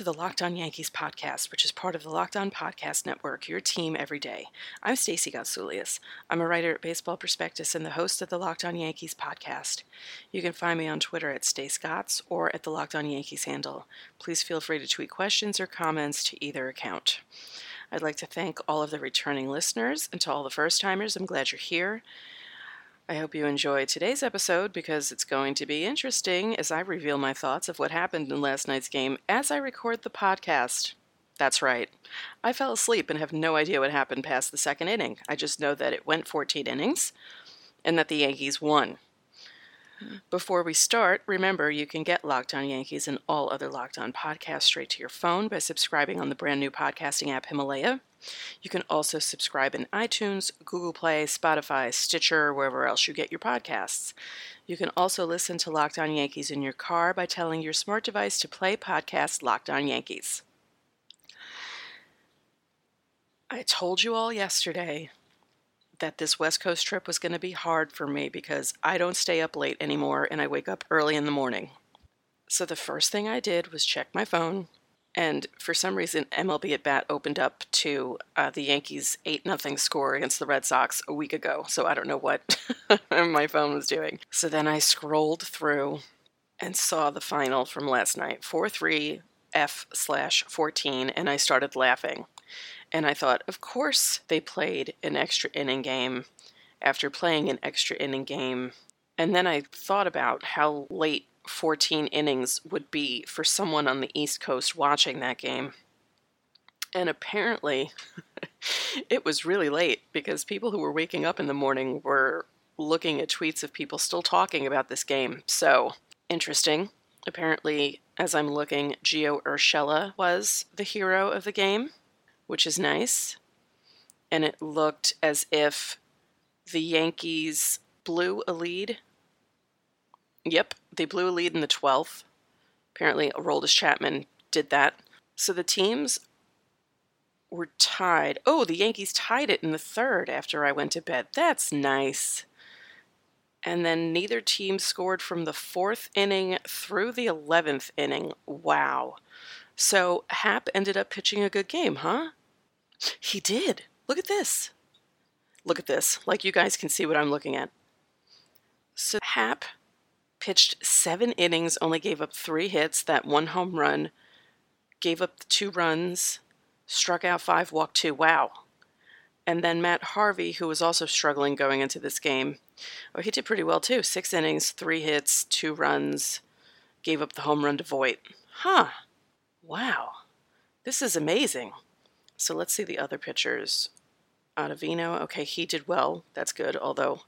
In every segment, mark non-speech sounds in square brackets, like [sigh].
To the Locked On Yankees podcast, which is part of the Locked On Podcast Network, your team every day. I'm Stacey Gotsulias. I'm a writer at Baseball Prospectus and the host of the Locked On Yankees podcast. You can find me on Twitter at StaceGots or at the Locked On Yankees handle. Please feel free to tweet questions or comments to either account. I'd like to thank all of the returning listeners and to all the first timers. I'm glad you're here. I hope you enjoy today's episode because it's going to be interesting as I reveal my thoughts of what happened in last night's game as I record the podcast. That's right. I fell asleep and have no idea what happened past the second inning. I just know that it went 14 innings and that the Yankees won. Before we start, remember you can get Locked On Yankees and all other Locked On podcasts straight to your phone by subscribing on the brand new podcasting app Himalaya. You can also subscribe in iTunes, Google Play, Spotify, Stitcher, wherever else you get your podcasts. You can also listen to Locked On Yankees in your car by telling your smart device to play podcast Locked On Yankees. I told you all yesterday that this West Coast trip was going to be hard for me because I don't stay up late anymore and I wake up early in the morning. So the first thing I did was check my phone, and for some reason, MLB at Bat opened up to uh, the Yankees' 8 0 score against the Red Sox a week ago. So I don't know what [laughs] my phone was doing. So then I scrolled through and saw the final from last night 4 3 F slash 14, and I started laughing. And I thought, of course, they played an extra inning game after playing an extra inning game. And then I thought about how late 14 innings would be for someone on the East Coast watching that game. And apparently, [laughs] it was really late because people who were waking up in the morning were looking at tweets of people still talking about this game. So, interesting. Apparently, as I'm looking, Gio Urshela was the hero of the game which is nice. And it looked as if the Yankees blew a lead. Yep, they blew a lead in the 12th. Apparently, Aroldis Chapman did that. So the teams were tied. Oh, the Yankees tied it in the third after I went to bed. That's nice. And then neither team scored from the fourth inning through the 11th inning. Wow. So Happ ended up pitching a good game, huh? He did. Look at this. Look at this. Like you guys can see what I'm looking at. So Happ pitched seven innings, only gave up three hits, that one home run, gave up the two runs, struck out five, walked two. Wow. And then Matt Harvey, who was also struggling going into this game, well, he did pretty well too. Six innings, three hits, two runs, gave up the home run to Voit. Huh. Wow. This is amazing. So let's see the other pitchers. Ottavino, okay, he did well. That's good, although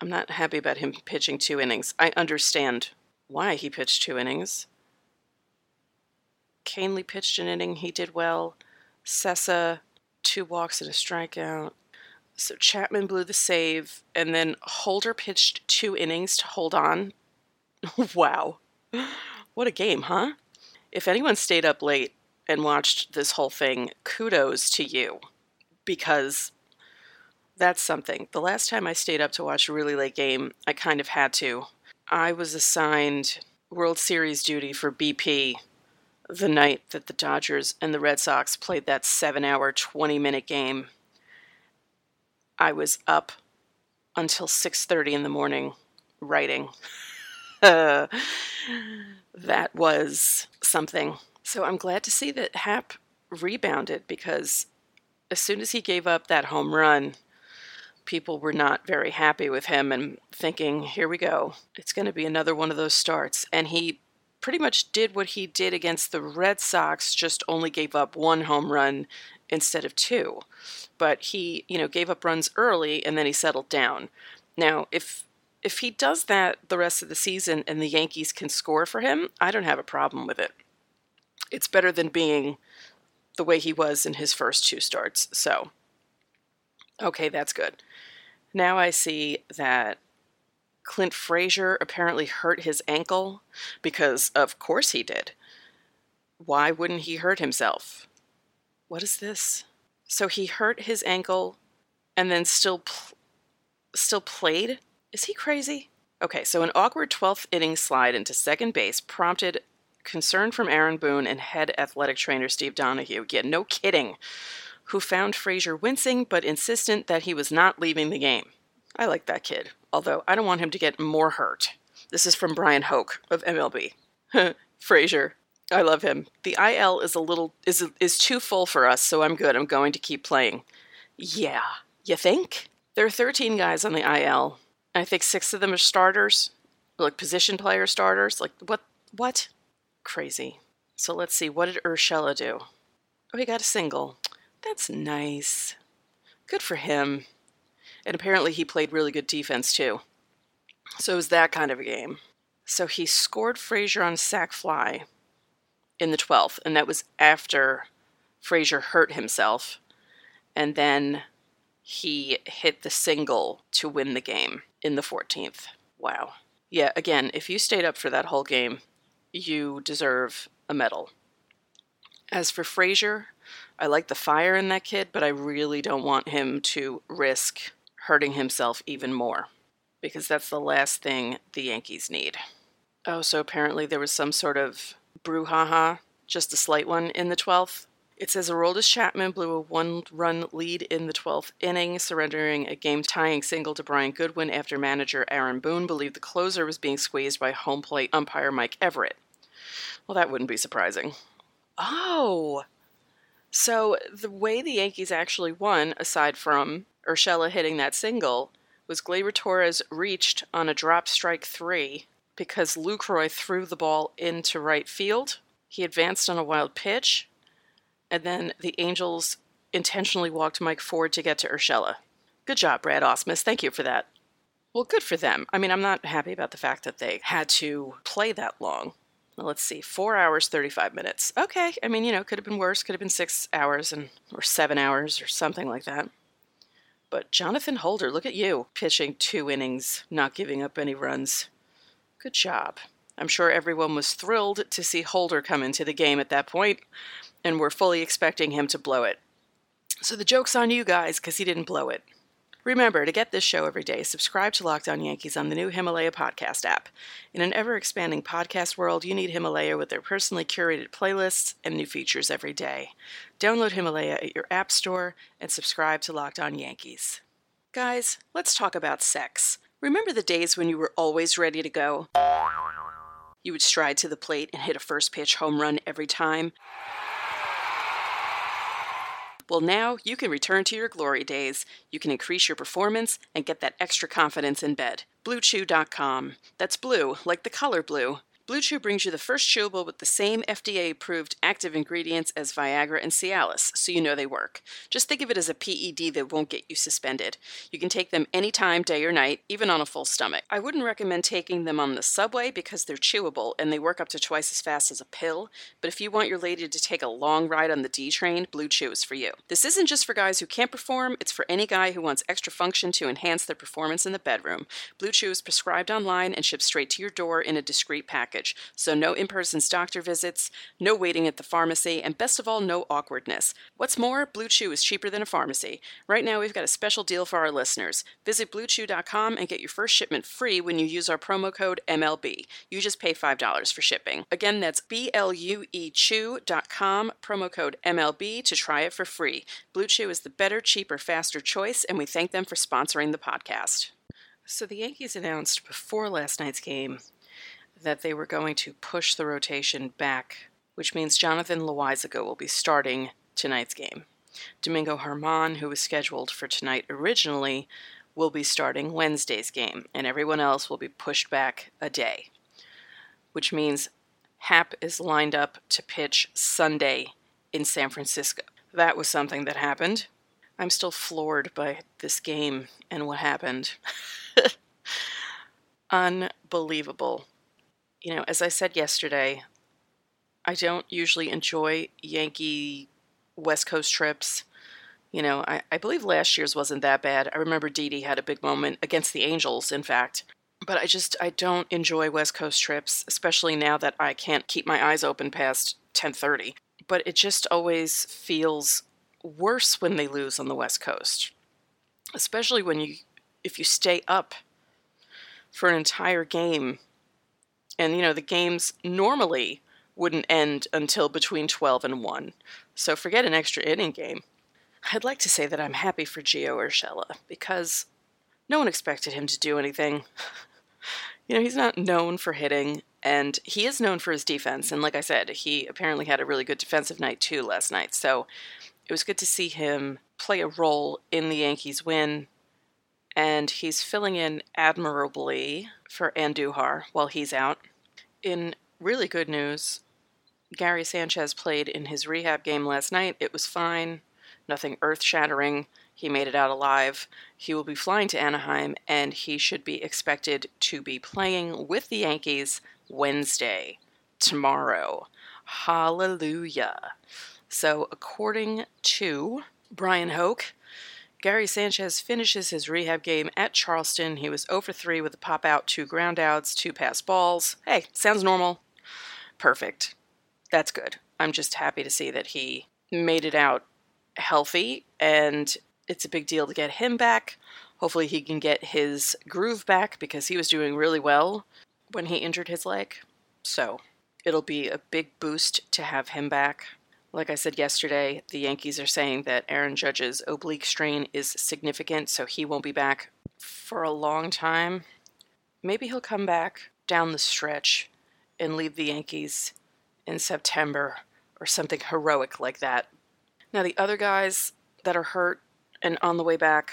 I'm not happy about him pitching two innings. I understand why he pitched two innings. Kahnle pitched an inning, he did well. Sessa, two walks and a strikeout. So Chapman blew the save, and then Holder pitched two innings to hold on. [laughs] wow. What a game, huh? If anyone stayed up late, and watched this whole thing, kudos to you because that's something. The last time I stayed up to watch a really late game, I kind of had to. I was assigned World Series duty for BP the night that the Dodgers and the Red Sox played that 7-hour 20-minute game. I was up until 6:30 in the morning writing. [laughs] that was something. So I'm glad to see that Happ rebounded because as soon as he gave up that home run, people were not very happy with him and thinking, here we go. It's going to be another one of those starts. And he pretty much did what he did against the Red Sox, just only gave up one home run instead of two. But he, you know, gave up runs early and then he settled down. Now, if if he does that the rest of the season and the Yankees can score for him, I don't have a problem with it it's better than being the way he was in his first two starts. So, okay, that's good. Now I see that Clint Frazier apparently hurt his ankle because, of course, he did. Why wouldn't he hurt himself? What is this? So he hurt his ankle and then still pl- still played? Is he crazy? Okay, so an awkward 12th inning slide into second base prompted concern from Aaron Boone and head athletic trainer Steve Donohue. Yeah, no kidding. Who found Frazier wincing but insistent that he was not leaving the game. I like that kid, although I don't want him to get more hurt. This is from Brian Hoch of MLB. [laughs] Frazier, I love him. The IL is a little is is too full for us, so I'm good. I'm going to keep playing. Yeah, you think? There are 13 guys on the IL. I think six of them are starters, like position player starters. Like what? What? Crazy. So let's see. What did Urshela do? Oh, he got a single. That's nice. Good for him. And apparently he played really good defense too. So it was that kind of a game. So he scored Frazier on sac fly in the 12th, and that was after Frazier hurt himself. And then he hit the single to win the game in the 14th. Wow. Yeah, again, if you stayed up for that whole game, you deserve a medal. As for Frazier, I like the fire in that kid, but I really don't want him to risk hurting himself even more because that's the last thing the Yankees need. Oh, so apparently there was some sort of brouhaha, just a slight one, in the 12th. It says Aroldis Chapman blew a one run lead in the 12th inning, surrendering a game tying single to Brian Goodwin after manager Aaron Boone believed the closer was being squeezed by home plate umpire Mike Everitt. Well, that wouldn't be surprising. Oh! So the way the Yankees actually won, aside from Urshela hitting that single, was Gleyber Torres reached on a drop strike three because Lucroy threw the ball into right field. He advanced on a wild pitch, and then the Angels intentionally walked Mike Ford to get to Urshela. Good job, Brad Ausmus. Thank you for that. Well, good for them. I mean, I'm not happy about the fact that they had to play that long. Let's see, four hours, 35 minutes. Okay, I mean, you know, could have been worse. Could have been six hours and or seven hours or something like that. But Jonathan Holder, look at you, pitching two innings, not giving up any runs. Good job. I'm sure everyone was thrilled to see Holder come into the game at that point, and we're fully expecting him to blow it. So the joke's on you guys, because he didn't blow it. Remember, to get this show every day, subscribe to Locked On Yankees on the new Himalaya podcast app. In an ever expanding podcast world, you need Himalaya with their personally curated playlists and new features every day. Download Himalaya at your app store and subscribe to Locked On Yankees. Guys, let's talk about sex. Remember the days when you were always ready to go? You would stride to the plate and hit a first pitch home run every time. Well, now you can return to your glory days. You can increase your performance and get that extra confidence in bed. BlueChew.com. That's blue, like the color blue. Blue Chew brings you the first chewable with the same FDA approved active ingredients as Viagra and Cialis, so you know they work. Just think of it as a PED that won't get you suspended. You can take them anytime, day or night, even on a full stomach. I wouldn't recommend taking them on the subway because they're chewable and they work up to twice as fast as a pill, but if you want your lady to take a long ride on the D train, Blue Chew is for you. This isn't just for guys who can't perform, it's for any guy who wants extra function to enhance their performance in the bedroom. Blue Chew is prescribed online and shipped straight to your door in a discreet package package. So, no in person doctor visits, no waiting at the pharmacy, and best of all, no awkwardness. What's more, Blue Chew is cheaper than a pharmacy. Right now, we've got a special deal for our listeners. Visit BlueChew.com and get your first shipment free when you use our promo code MLB. You just pay $5 for shipping. Again, that's B L U E Chew.com, promo code MLB to try it for free. Blue Chew is the better, cheaper, faster choice, and we thank them for sponsoring the podcast. So the Yankees announced before last night's game that they were going to push the rotation back, which means Jonathan Loaisiga will be starting tonight's game. Domingo Germán, who was scheduled for tonight originally, will be starting Wednesday's game, and everyone else will be pushed back a day, which means Happ is lined up to pitch Sunday in San Francisco. That was something that happened. I'm still floored by this game and what happened. [laughs] Unbelievable you know, as I said yesterday, I don't usually enjoy Yankee West Coast trips. You know, I, I believe last year's wasn't that bad. I remember Didi had a big moment against the Angels, in fact. But I just I don't enjoy West Coast trips, especially now that I can't keep my eyes open past 10:30. But it just always feels worse when they lose on the West Coast. Especially when you if you stay up for an entire game and, you know, the games normally wouldn't end until between 12 and 1. So forget an extra inning game. I'd like to say that I'm happy for Gio Urshela because no one expected him to do anything. [laughs] you know, he's not known for hitting, and he is known for his defense. And like I said, he apparently had a really good defensive night too last night. So it was good to see him play a role in the Yankees' win. And he's filling in admirably for Andujar while he's out. In really good news, Gary Sanchez played in his rehab game last night. It was fine, nothing earth shattering. He made it out alive. He will be flying to Anaheim, and he should be expected to be playing with the Yankees Wednesday, tomorrow. Hallelujah. So, according to Brian Hoch, Gary Sanchez finishes his rehab game at Charleston. He was 0 for 3 with a pop out, two ground outs, two pass balls. Hey, sounds normal. Perfect. That's good. I'm just happy to see that he made it out healthy, and it's a big deal to get him back. Hopefully, he can get his groove back because he was doing really well when he injured his leg. So, it'll be a big boost to have him back. Like I said yesterday, the Yankees are saying that Aaron Judge's oblique strain is significant, so he won't be back for a long time. Maybe he'll come back down the stretch and leave the Yankees in September or something heroic like that. Now, the other guys that are hurt and on the way back,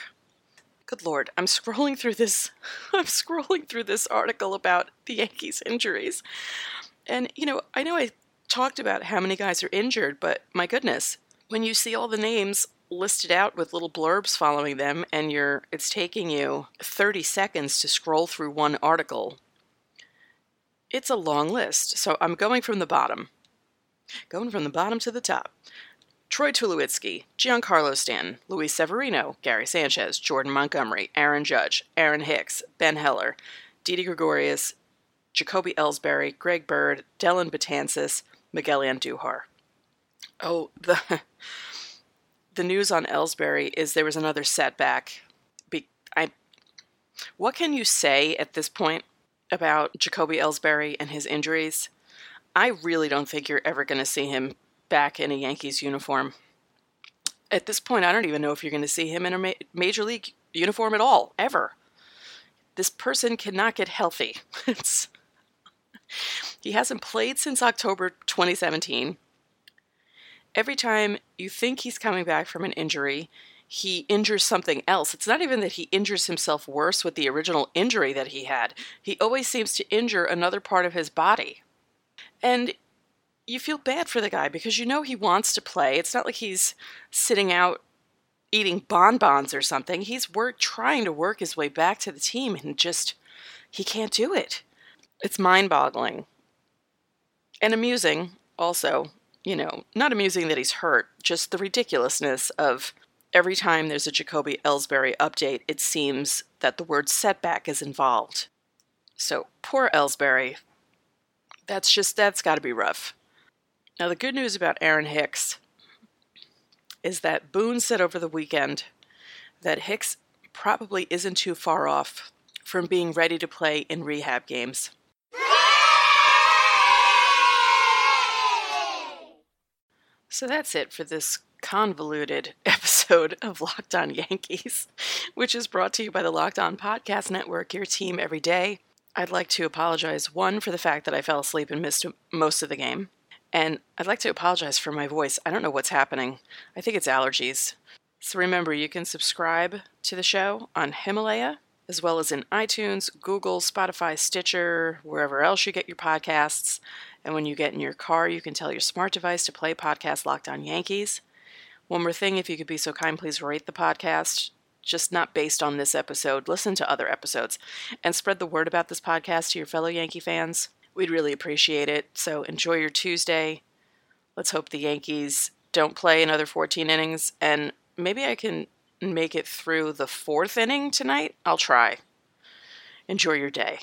good lord, I'm scrolling through this. [laughs] I'm scrolling through this article about the Yankees' injuries. And, you know, I know I talked about how many guys are injured, but my goodness, when you see all the names listed out with little blurbs following them and you're it's taking you 30 seconds to scroll through one article it's a long list, so I'm going from the bottom. Going from the bottom to the top. Troy Tulowitzki, Giancarlo Stanton, Luis Severino, Gary Sanchez, Jordan Montgomery, Aaron Judge, Aaron Hicks, Ben Heller, Didi Gregorius, Jacoby Ellsbury, Greg Bird, Dellin Betances, Miguel Andujar. Oh, the [laughs] the news on Ellsbury is there was another setback. Be, I, what can you say at this point about Jacoby Ellsbury and his injuries, I really don't think you're ever going to see him back in a Yankees uniform. At this point, I don't even know if you're going to see him in a ma- major league uniform at all, ever. This person cannot get healthy. [laughs] it's, he hasn't played since October 2017. Every time you think he's coming back from an injury, he injures something else. It's not even that he injures himself worse with the original injury that he had. He always seems to injure another part of his body. And you feel bad for the guy because you know he wants to play. It's not like he's sitting out eating bonbons or something. He's work trying to work his way back to the team and just he can't do it. It's mind-boggling. And amusing also, you know, not amusing that he's hurt, just the ridiculousness of Every time there's a Jacoby Ellsbury update, it seems that the word setback is involved. So, poor Ellsbury. That's just, that's got to be rough. Now, the good news about Aaron Hicks is that Boone said over the weekend that Hicks probably isn't too far off from being ready to play in rehab games. So that's it for this convoluted [laughs] episode of Locked On Yankees, which is brought to you by the Locked On Podcast Network, your team every day. I'd like to apologize, one, for the fact that I fell asleep and missed most of the game. And I'd like to apologize for my voice. I don't know what's happening. I think it's allergies. So remember, you can subscribe to the show on Himalaya, as well as in iTunes, Google, Spotify, Stitcher, wherever else you get your podcasts. And when you get in your car, you can tell your smart device to play podcast Locked On Yankees. One more thing, if you could be so kind, please rate the podcast. Just not based on this episode. Listen to other episodes and spread the word about this podcast to your fellow Yankee fans. We'd really appreciate it. So enjoy your Tuesday. Let's hope the Yankees don't play another 14 innings, and maybe I can make it through the fourth inning tonight. I'll try. Enjoy your day.